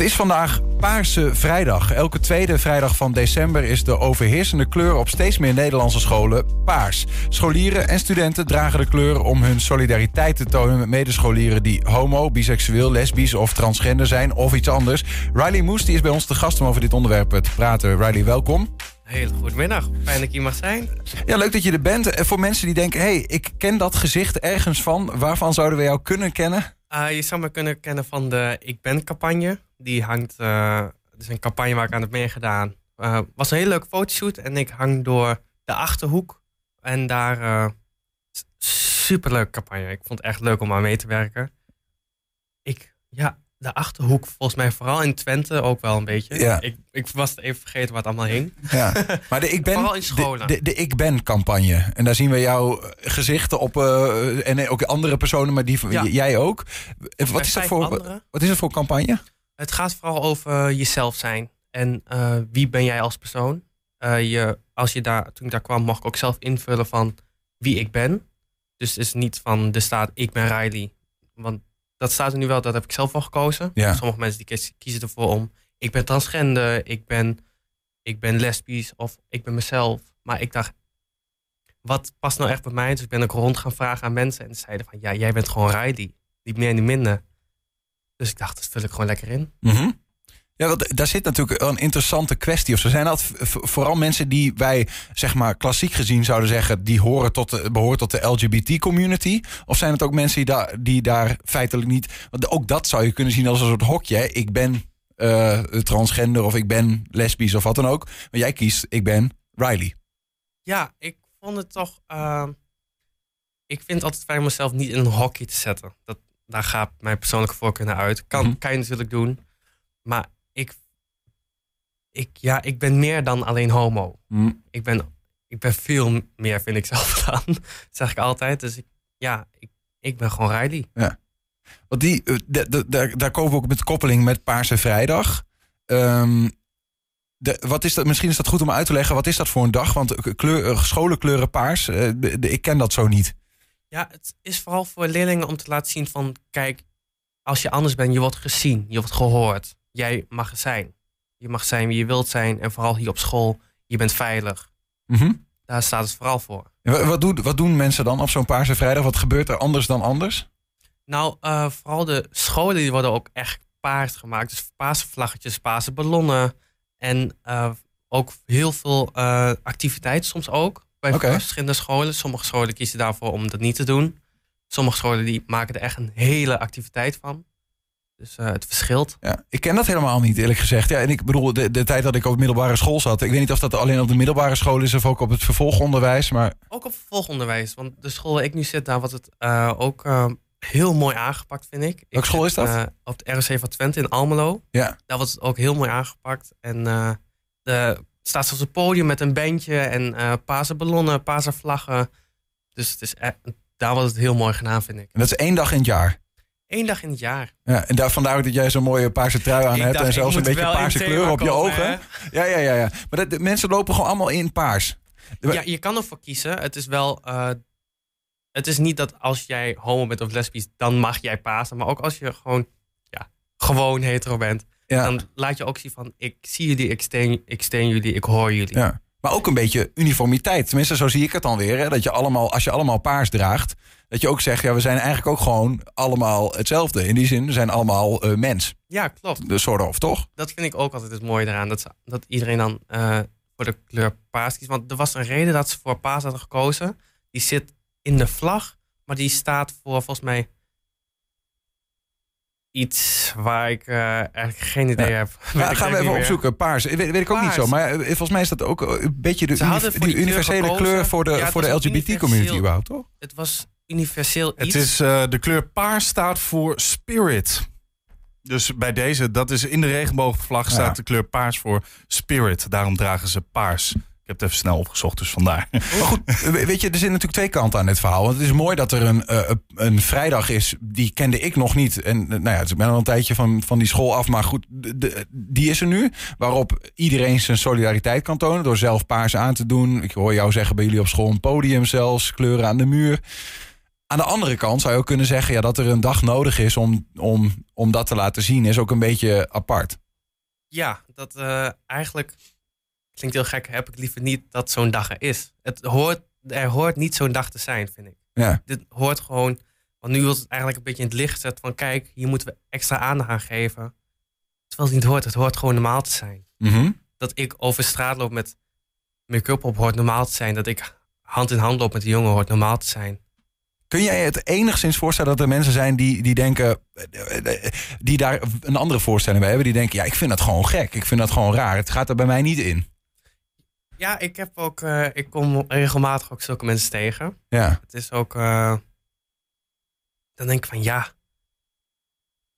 Het is vandaag Paarse Vrijdag. Elke tweede vrijdag van december is de overheersende kleur op steeds meer Nederlandse scholen paars. Scholieren en studenten dragen de kleur om hun solidariteit te tonen met medescholieren die homo, biseksueel, lesbisch of transgender zijn of iets anders. Riley Moes die is bij ons te gast om over dit onderwerp te praten. Riley, welkom. Hele goedemiddag. Fijn dat ik hier mag zijn. Ja, leuk dat je er bent. En voor mensen die denken, hey, ik ken dat gezicht ergens van. Waarvan zouden we jou kunnen kennen? Uh, je zou me kunnen kennen van de Ik Ben campagne. Die hangt, het is een campagne waar ik aan heb meegedaan. Uh, was een hele leuke fotoshoot en ik hang door de Achterhoek. En daar, uh, superleuke campagne. Ik vond het echt leuk om aan mee te werken. Ik, ja, de Achterhoek, volgens mij vooral in Twente ook wel een beetje. Ja. Ik, ik was het even vergeten wat allemaal hing. Ja. Maar de Ik Ben, Vooral in scholen. De, de, de Ik Ben campagne. En daar zien we jouw gezichten op. uh, en ook andere personen, maar die Ja. jij ook. Wat is, dat voor, wat is dat voor campagne? Het gaat vooral over jezelf zijn. En eh, wie ben jij als persoon? Eh, je, als je daar, toen ik daar kwam, mocht ik ook zelf invullen van wie ik ben. Dus het is niet van de staat ik ben Riley. Want dat staat er nu wel, dat heb ik zelf wel gekozen. Ja. Sommige mensen die kiezen ervoor om ik ben transgender, ik ben, ik ben lesbisch of ik ben mezelf. Maar ik dacht, wat past nou echt bij mij? Dus ik ben ook rond gaan vragen aan mensen. En ze zeiden van ja, jij bent gewoon Riley. Niet meer, niet minder. Dus ik dacht, dat vul ik gewoon lekker in. Mhm. Ja, daar zit natuurlijk een interessante kwestie. Of zo zijn dat vooral mensen die wij, zeg maar, klassiek gezien zouden zeggen, die horen tot de, behoren tot de LGBT-community? Of zijn het ook mensen die daar, die daar feitelijk niet. Want ook dat zou je kunnen zien als een soort hokje. Hè? Ik ben eh, transgender of ik ben lesbisch of wat dan ook. Maar jij kiest, ik ben Riley. Ja, ik vond het toch. ehm, ik vind het altijd fijn om mezelf niet in een hokje te zetten. Dat, daar gaat mijn persoonlijke voorkeur naar uit. Kan, Mhm. kan je natuurlijk doen. Maar ik, ik, ja, ik ben meer dan alleen homo. Hm. Ik ben, ik ben veel meer, vind ik zelf dan. Dat zeg ik altijd. Dus ik, ja, ik, ik ben gewoon Riley. Want die, eh, de- de- daar, daar komen we ook met koppeling met Paarse Vrijdag. Ehm, de, wat is dat, misschien is dat goed om uit te leggen. Wat is dat voor een dag? Want kleur, eh, scholenkleuren paars, eh, de- de- ik ken dat zo niet. Ja, het is vooral voor leerlingen om te laten zien van... kijk, als je anders bent, je wordt gezien, je wordt gehoord. Jij mag er zijn. Je mag zijn wie je wilt zijn. En vooral hier op school, je bent veilig. Mhm. Daar staat het vooral voor. En Wat, doen, wat doen mensen dan op zo'n Paarse Vrijdag? Wat gebeurt er anders dan anders? Nou, eh, vooral de scholen die worden ook echt paars gemaakt. Dus paarse vlaggetjes, paarse ballonnen. En eh, ook heel veel eh activiteit soms ook. Bij verschillende scholen. Sommige scholen kiezen daarvoor om dat niet te doen. Sommige scholen die maken er echt een hele activiteit van. Dus eh, het verschilt. Ja, ik ken dat helemaal niet, eerlijk gezegd. Ja, en ik bedoel, de, de tijd dat ik op middelbare school zat... ik weet niet of dat alleen op de middelbare school is... of ook op het vervolgonderwijs, maar... Ook op vervolgonderwijs. Want de school waar ik nu zit, daar wordt het eh, ook eh, heel mooi aangepakt, vind ik. Welke school is dat? op de ROC van Twente in Almelo. Ja. Daar wordt het ook heel mooi aangepakt. En eh staat zelfs een podium met een bandje en eh paarse ballonnen, paarse vlaggen. Dus het is e- daar wordt het heel mooi gedaan, vind ik. En dat is één dag in het jaar. Eén dag in het jaar. Ja, en daar, vandaar ook dat jij zo'n mooie paarse trui aan Ik hebt... dacht, en zelfs een beetje paarse kleur op je ogen. hè? Ja, ja, ja, ja. Maar dat, de mensen lopen gewoon allemaal in paars. Ja, je kan ervoor kiezen. Het is wel. eh, het is niet dat als jij homo bent of lesbisch, dan mag jij Pasen. Maar ook als je gewoon, ja, gewoon hetero bent, Ja. dan laat je ook zien van: ik zie jullie, ik steun jullie, ik hoor jullie. Ja. Maar ook een beetje uniformiteit. Tenminste, zo zie ik het dan weer. Hè? Dat je allemaal, als je allemaal paars draagt, dat je ook zegt, ja, we zijn eigenlijk ook gewoon allemaal hetzelfde. In die zin, we zijn allemaal eh, mens. Ja, klopt. Dus soort of, toch? Dat vind ik ook altijd het mooie eraan. Dat, ze- dat iedereen dan eh, voor de kleur paars kiest. Want er was een reden dat ze voor paars hadden gekozen. Die zit in de vlag, maar die staat voor volgens mij iets waar ik eh, eigenlijk geen idee Ja. heb. Ja, gaan we even opzoeken. Paars. Weet, weet ik ook niet zo. Maar eh, volgens mij is dat ook een beetje de, uni- die kleur universele kleur voor de, Ja, voor de LGBT-community überhaupt, toch? Het was universeel iets. Het is eh, de kleur paars staat voor spirit. Dus bij deze, dat is in de regenboogvlag staat Ja. de kleur paars voor spirit. Daarom dragen ze paars. Ik heb het even snel opgezocht, dus vandaar. Maar goed, we- weet je, er zitten natuurlijk twee kanten aan dit verhaal. Want het is mooi dat er een, eh, een vrijdag is, die kende ik nog niet. En eh, nou ja, ik ben al een tijdje van, van die school af. Maar goed, de- de- die is er nu. Waarop iedereen zijn solidariteit kan tonen door zelf paars aan te doen. Ik hoor jou zeggen bij jullie op school een podium zelfs, kleuren aan de muur. Aan de andere kant zou je ook kunnen zeggen ja, dat er een dag nodig is om, om, om dat te laten zien, is ook een beetje apart. Ja, dat eh, eigenlijk klinkt heel gek. Heb ik liever niet dat zo'n dag er is. Het hoort, er hoort niet zo'n dag te zijn, vind ik. Ja. Dit hoort gewoon. Want nu wil het eigenlijk een beetje in het licht zetten van kijk, hier moeten we extra aandacht aan geven. Terwijl het niet hoort. Het hoort gewoon normaal te zijn. Mhm. Dat ik over straat loop met make-up op hoort normaal te zijn. Dat ik hand in hand loop met een jongen hoort normaal te zijn. Kun jij het enigszins voorstellen dat er mensen zijn die, die denken, die daar een andere voorstelling bij hebben, die denken, ja, ik vind dat gewoon gek, ik vind dat gewoon raar, het gaat er bij mij niet in. Ja, ik heb ook, eh, ik kom regelmatig ook zulke mensen tegen. Ja, Het is ook, eh, dan denk ik van ja,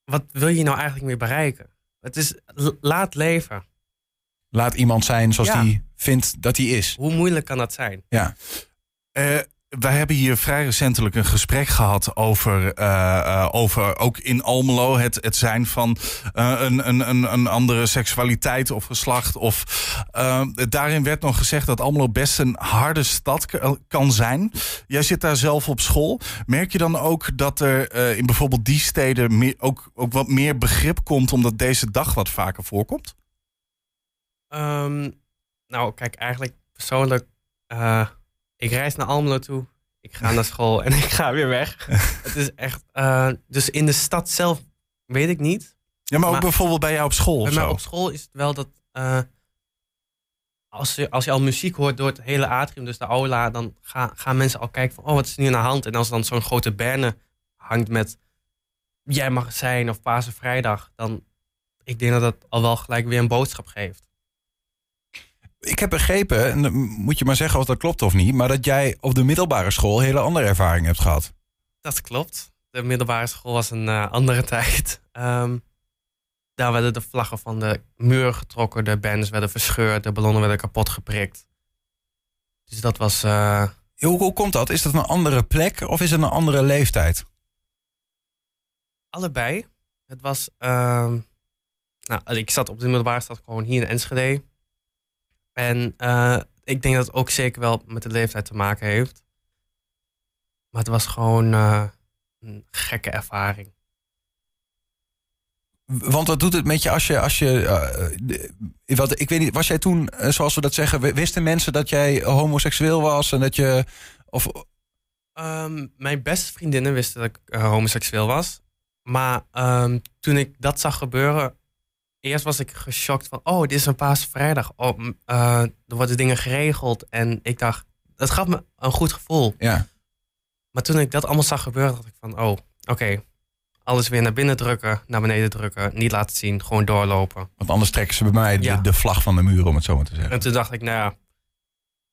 wat wil je nou eigenlijk mee bereiken? Het is laat leven. laat iemand zijn zoals Ja. die vindt dat hij is. Hoe moeilijk kan dat zijn? Ja, Eh, wij hebben hier vrij recentelijk een gesprek gehad over, eh, eh, over ook in Almelo het, het zijn van eh, een, een, een, andere seksualiteit of geslacht. Of, daarin werd nog gezegd dat Almelo best een harde stad kan zijn. Jij zit daar zelf op school. Merk je dan ook dat er in bijvoorbeeld die steden meer, ook, ook wat meer begrip komt omdat deze dag wat vaker voorkomt? Ehm, nou, kijk, eigenlijk persoonlijk, ik reis naar Almelo toe, ik ga naar school en ik ga weer weg. het is echt, eh, dus in de stad zelf weet ik niet. Ja, maar ook Maar- bijvoorbeeld bij jou op school Bij mij op school is het wel dat eh, als, je, als je al muziek hoort door het hele atrium, dus de aula, dan gaan, gaan mensen al kijken van, oh, wat is er nu aan de hand? En als dan zo'n grote banner hangt met, jij mag het zijn of Pasen Vrijdag, dan, ik denk dat dat al wel gelijk weer een boodschap geeft. Ik heb begrepen, en dan moet je maar zeggen of dat klopt of niet, maar dat jij op de middelbare school een hele andere ervaring hebt gehad. Dat klopt. De middelbare school was een eh, andere tijd. Ehm, daar werden de vlaggen van de muur getrokken, de banners werden verscheurd, de ballonnen werden kapot geprikt. Dus dat was... eh, Hoe, hoe komt dat? Is dat een andere plek of is het een andere leeftijd? Allebei. Het was. ehm, nou, ik zat op de middelbare stad gewoon hier in Enschede. En eh, ik denk dat het ook zeker wel met de leeftijd te maken heeft. Maar het was gewoon eh, een gekke ervaring. Want wat doet het met je als je. Als je eh, wat, ik weet niet, was jij toen, zoals we dat zeggen, wisten mensen dat jij homoseksueel was en dat je. Of, Ehm, mijn beste vriendinnen wisten dat ik homoseksueel was. Maar ehm, toen ik dat zag gebeuren. Eerst was ik geschokt van, oh, dit is een Paas Vrijdag. Oh, eh, er worden dingen geregeld. En ik dacht, dat gaf me een goed gevoel. ja. Maar toen ik dat allemaal zag gebeuren, dacht ik van, oh, oké. Alles weer naar binnen drukken, naar beneden drukken, niet laten zien, gewoon doorlopen. Want anders trekken ze bij mij de, Ja. de vlag van de muur, om het zo maar te zeggen. En toen dacht ik, nou ja,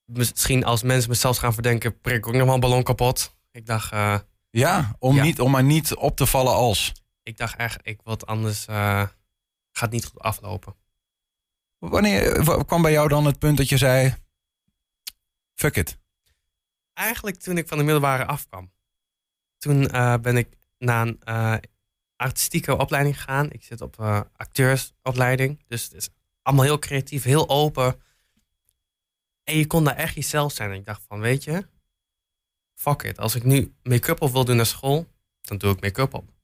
misschien als mensen me zelfs gaan verdenken, prik ik ook nog wel een ballon kapot. Ik dacht, eh, Ja, om, Ja. Niet, om maar niet op te vallen als. ik dacht echt, ik wil het anders, eh, gaat niet goed aflopen. Wanneer w- kwam bij jou dan het punt dat je zei: fuck it? Eigenlijk toen ik van de middelbare afkwam. Toen eh, ben ik naar een eh, artistieke opleiding gegaan. Ik zit op eh, acteursopleiding. Dus het is allemaal heel creatief, heel open. En je kon daar echt jezelf zijn. En ik dacht van, weet je, fuck it. Als ik nu make-up op wil doen naar school, dan doe ik make-up op.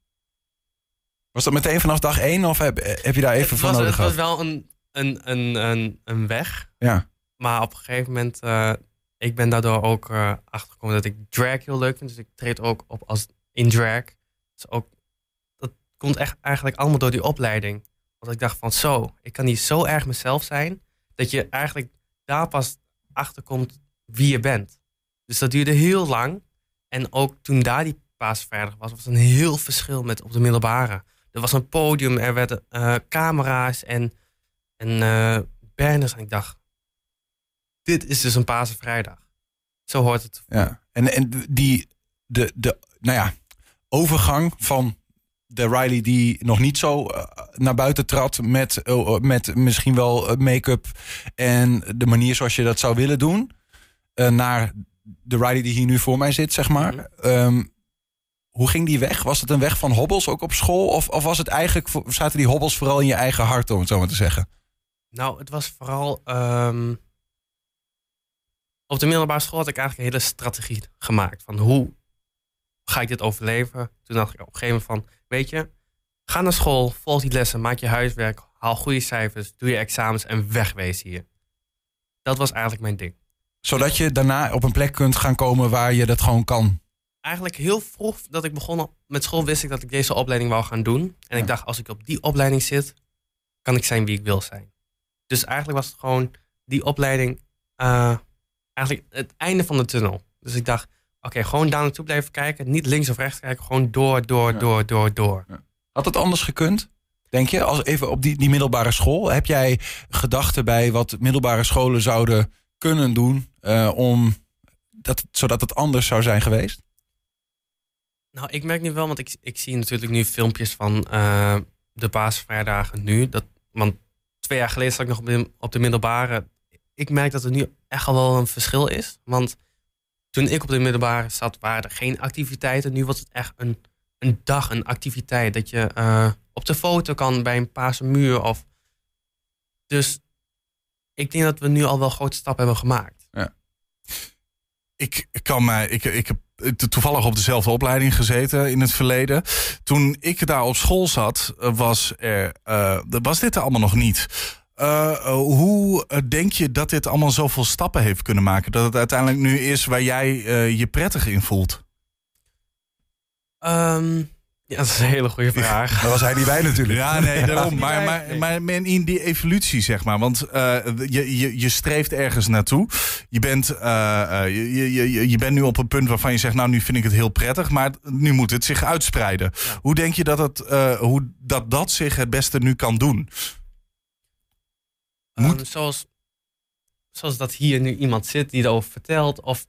Was dat meteen vanaf dag één of heb, heb je daar even was, nodig het was gehad? wel een, een, een, een, een weg. Ja. Maar op een gegeven moment, eh, ik ben daardoor ook eh achtergekomen dat ik drag heel leuk vind. Dus ik treed ook op als in drag. Dus ook, dat komt echt eigenlijk allemaal door die opleiding. Want ik dacht van zo, ik kan hier zo erg mezelf zijn. Dat je eigenlijk daar pas achterkomt wie je bent. Dus dat duurde heel lang. En ook toen daar die paasvrijdag was, was een heel verschil met op de middelbare. Er was een podium, er werden eh, camera's en, en eh banners. En ik dacht, dit is dus een Pasenvrijdag. Zo hoort het. Ja. En, en die, de, de, nou ja, overgang van de Riley die nog niet zo eh, naar buiten trad met, met misschien wel make-up en de manier zoals je dat zou willen doen, naar de Riley die hier nu voor mij zit, zeg maar. Mhm. Ehm, hoe ging die weg? Was het een weg van hobbels ook op school? Of, of was het eigenlijk, zaten die hobbels vooral in je eigen hart, om het zo maar te zeggen? Nou, het was vooral... ehm, op de middelbare school had ik eigenlijk een hele strategie gemaakt. Van hoe ga ik dit overleven? Toen dacht ik op een gegeven moment van, weet je, ga naar school, volg die lessen, maak je huiswerk, haal goede cijfers, doe je examens en wegwees hier. Dat was eigenlijk mijn ding. Zodat je daarna op een plek kunt gaan komen waar je dat gewoon kan. Eigenlijk heel vroeg dat ik begon met school wist ik dat ik deze opleiding wou gaan doen. En Ja. ik dacht, als ik op die opleiding zit, kan ik zijn wie ik wil zijn. Dus eigenlijk was het gewoon die opleiding eh, eigenlijk het einde van de tunnel. Dus ik dacht, oké, gewoon daar naartoe blijven kijken. Niet links of rechts kijken, gewoon door, door, Ja. door, door, door. Had het anders gekund? Denk je? Als even op die, die middelbare school. Heb jij gedachten bij wat middelbare scholen zouden kunnen doen eh, om dat, zodat het anders zou zijn geweest? Nou, ik merk nu wel, want ik, ik zie natuurlijk nu filmpjes van eh, de paasvrijdagen nu. Dat, want twee jaar geleden zat ik nog op de, op de middelbare. Ik merk dat er nu echt al wel een verschil is. Want toen ik op de middelbare zat, waren er geen activiteiten. Nu wordt het echt een, een dag, een activiteit. Dat je eh, op de foto kan bij een paarse muur. Of... Dus ik denk dat we nu al wel grote stappen hebben gemaakt. ik kan mij, ik, ik heb toevallig op dezelfde opleiding gezeten in het verleden. Toen ik daar op school zat, eh, was, er, eh, was dit er allemaal nog niet. Eh, eh, hoe eh, denk je dat dit allemaal zoveel stappen heeft kunnen maken? Dat het uiteindelijk nu is waar jij eh, je prettig in voelt? Ehm, ja, dat is een hele goede vraag. Dat was hij die wij natuurlijk. Ja, nee, daarom. Ja. Maar, maar, maar, maar in die evolutie, zeg maar. Want eh, je, je, je streeft ergens naartoe. Je bent, eh, eh, je, je, je, bent nu op een punt waarvan je zegt... nou, nu vind ik het heel prettig, maar nu moet het zich uitspreiden. Ja. Hoe denk je dat, het, eh, hoe dat dat zich het beste nu kan doen? Moet- Ehm, zoals, zoals dat hier nu iemand zit die erover vertelt. Of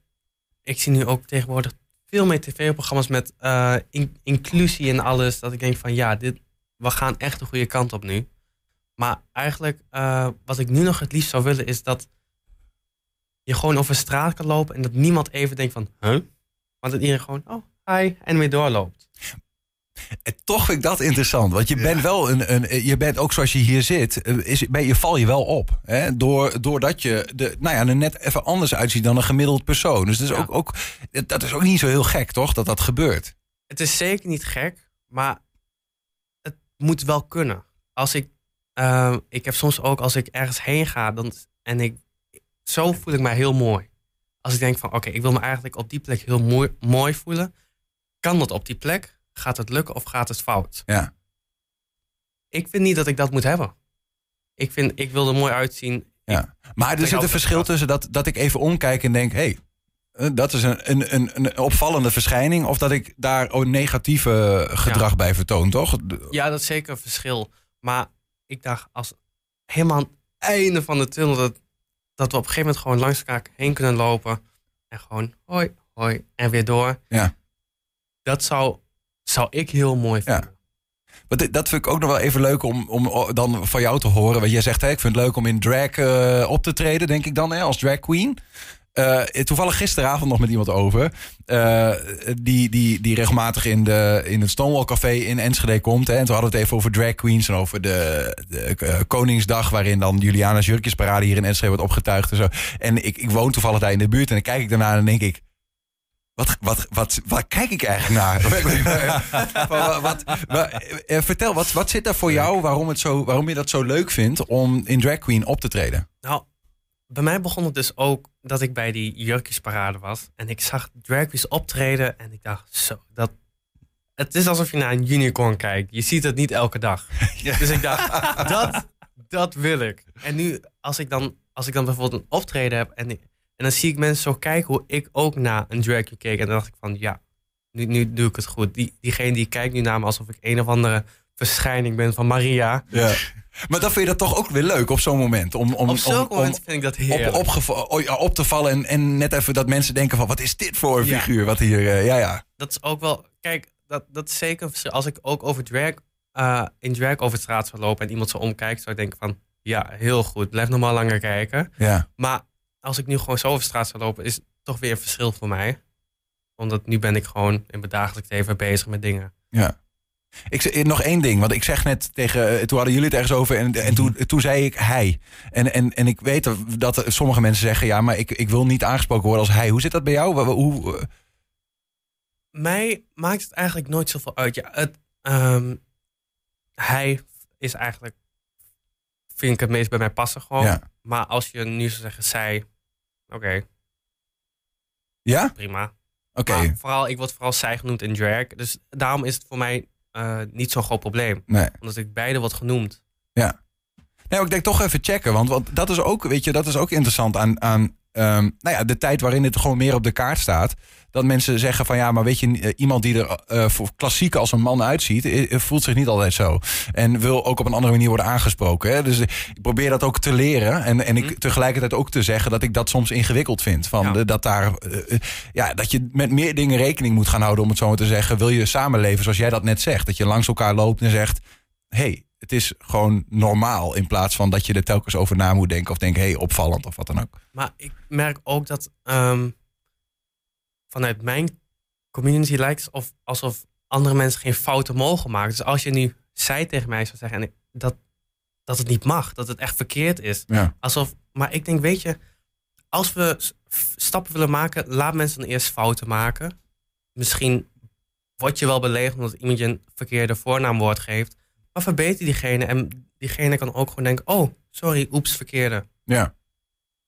ik zie nu ook tegenwoordig veel meer tv-programma's met eh, in- inclusie en alles. Dat ik denk van ja, dit, we gaan echt de goede kant op nu. Maar eigenlijk, eh, wat ik nu nog het liefst zou willen, is dat je gewoon over straat kan lopen en dat niemand even denkt van, huh? Want dat iedereen gewoon, oh, hi, en weer doorloopt. En toch vind ik dat interessant. Want je bent wel een, een. Je bent ook zoals je hier zit. eh, Is, ben je, val je wel op. Hè? Door, doordat je de, nou ja, er net even anders uitziet dan een gemiddeld persoon. Dus dat is, Ja. ook, ook, dat is ook niet zo heel gek, toch? Dat dat gebeurt. Het is zeker niet gek, maar het moet wel kunnen. Als ik, eh, ik heb soms ook als ik ergens heen ga, dan, en ik, zo voel ik mij heel mooi. Als ik denk van, oké, ik wil me eigenlijk op die plek heel mooi, mooi voelen. Kan dat op die plek? Gaat het lukken of gaat het fout? Ja. Ik vind niet dat ik dat moet hebben. Ik, vind, ik wil er mooi uitzien. Ja. Maar er zit een verschil tussen dat, dat ik even omkijk en denk: hé, hey, dat is een, een, een, een opvallende verschijning. Of dat ik daar een negatieve gedrag bij vertoon, toch? Ja, dat is zeker een verschil. Maar ik dacht, als helemaal aan het einde van de tunnel... dat, dat we op een gegeven moment gewoon langs elkaar heen kunnen lopen... en gewoon hoi, hoi, en weer door. Ja. Dat zou, zou ik heel mooi Ja. vinden. Maar dit- dat vind ik ook nog wel even leuk om, om dan van jou te horen. Want jij zegt, hè, ik vind het leuk om in drag eh, op te treden, denk ik dan, hè, als drag queen. Eh, toevallig gisteravond nog met iemand over. eh, die, die, die regelmatig in, de, in het Stonewall Café in Enschede komt. Hè. En toen hadden we het even over drag queens en over de, de Koningsdag. Waarin dan Juliana's Jurkjesparade hier in Enschede wordt opgetuigd. En, zo. en ik, ik woon toevallig daar in de buurt. En dan kijk ik daarna en denk ik. Wat, wat, wat, waar kijk ik eigenlijk naar? wat, wat, wat- eh, vertel, wat, wat zit daar voor jou? Waarom, het zo, waarom je dat zo leuk vindt om in drag queen op te treden? Nou, bij mij begon het dus ook dat ik bij die jurkjesparade was. En ik zag drag queens optreden en ik dacht, zo, dat... Het is alsof je naar een unicorn kijkt. Je ziet het niet elke dag. Dus ik dacht, dat, dat wil ik. En nu, als ik dan, als ik dan bijvoorbeeld een optreden heb... En, en dan zie ik mensen zo kijken hoe ik ook naar een drag queen keek. En dan dacht ik van, ja, nu, nu doe ik het goed. Die, diegene die kijkt nu naar me alsof ik een of andere verschijning ben van Maria. Ja. Maar dan vind je dat toch ook weer leuk op zo'n moment? Om, om, Op zulke om, momenten vind ik dat heerlijk. op, oh op te vallen en, en net even dat mensen denken van... wat is dit voor een Ja. figuur? Wat hier, eh, ja, ja. dat is ook wel. Kijk, dat, dat is zeker. Als ik ook over drag, eh, in drag over de straat zou lopen en iemand zo omkijkt, zou ik denken van ja, heel goed, blijf nog maar langer kijken. ja. Maar als ik nu gewoon zo over straat zou lopen, is het toch weer een verschil voor mij. Omdat nu ben ik gewoon in mijn dagelijks leven bezig met dingen. Ja. Ik, nog één ding, want ik zeg net tegen. eh, Toen hadden jullie het ergens over en, en toen, toen zei ik hij. En, en, en ik weet dat sommige mensen zeggen: ja, maar ik, ik wil niet aangesproken worden als hij. Hoe zit dat bij jou? Hoe, eh, mij maakt het eigenlijk nooit zoveel uit. Ja, het, ehm, hij is eigenlijk, vind ik het meest bij mij passen gewoon. Ja. Maar als je nu zou zeggen, zij, oké, Ja? prima. Oké. Vooral, ik word vooral zij genoemd in drag. Dus daarom is het voor mij eh, niet zo'n groot probleem. Nee. Omdat ik beide word genoemd. Nee, maar ik denk toch even checken. Want, want dat is ook, weet je, dat is ook interessant aan, aan ehm, nou ja, de tijd waarin het gewoon meer op de kaart staat. Dat mensen zeggen van ja, maar weet je, eh, iemand die er eh, voor klassiek als een man uitziet, eh, voelt zich niet altijd zo. En wil ook op een andere manier worden aangesproken. Hè? Dus ik probeer dat ook te leren. En, en ik Mhm. tegelijkertijd ook te zeggen dat ik dat soms ingewikkeld vind. Van Ja. de- dat daar, ja, dat je met meer dingen rekening moet gaan houden, om het zo maar te zeggen. Wil je samenleven zoals jij dat net zegt? Dat je langs elkaar loopt en zegt, hey, het is gewoon normaal. In plaats van dat je er telkens over na moet denken of denken, hey, opvallend of wat dan ook. Maar ik merk ook dat ehm, vanuit mijn community lijkt of, alsof andere mensen geen fouten mogen maken. Dus als je nu zij tegen mij zou zeggen en ik- dat, dat het niet mag, dat het echt verkeerd is. Ja. Alsof, maar ik denk, weet je, als we stappen willen maken, laat mensen dan eerst fouten maken. Misschien word je wel beledigd omdat iemand je een verkeerde voornaamwoord geeft. Maar verbeter diegene en diegene kan ook gewoon denken, oh, sorry, oeps, verkeerde. Ja.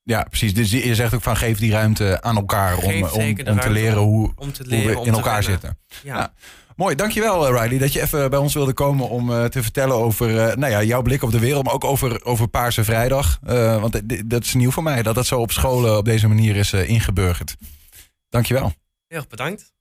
Ja, precies. Dus je zegt ook van geef die ruimte aan elkaar om, om, te leren hoe, Om te hoe leren, we om in elkaar zitten. Ja. Mooi, dankjewel eh, Riley dat je even bij ons wilde komen om eh, te vertellen over eh, nou ja, jouw blik op de wereld, maar ook over, over Paarse Vrijdag. Eh, want dat is nieuw voor mij, dat dat zo op scholen op deze manier is eh, ingeburgerd. Dankjewel. Heel erg bedankt.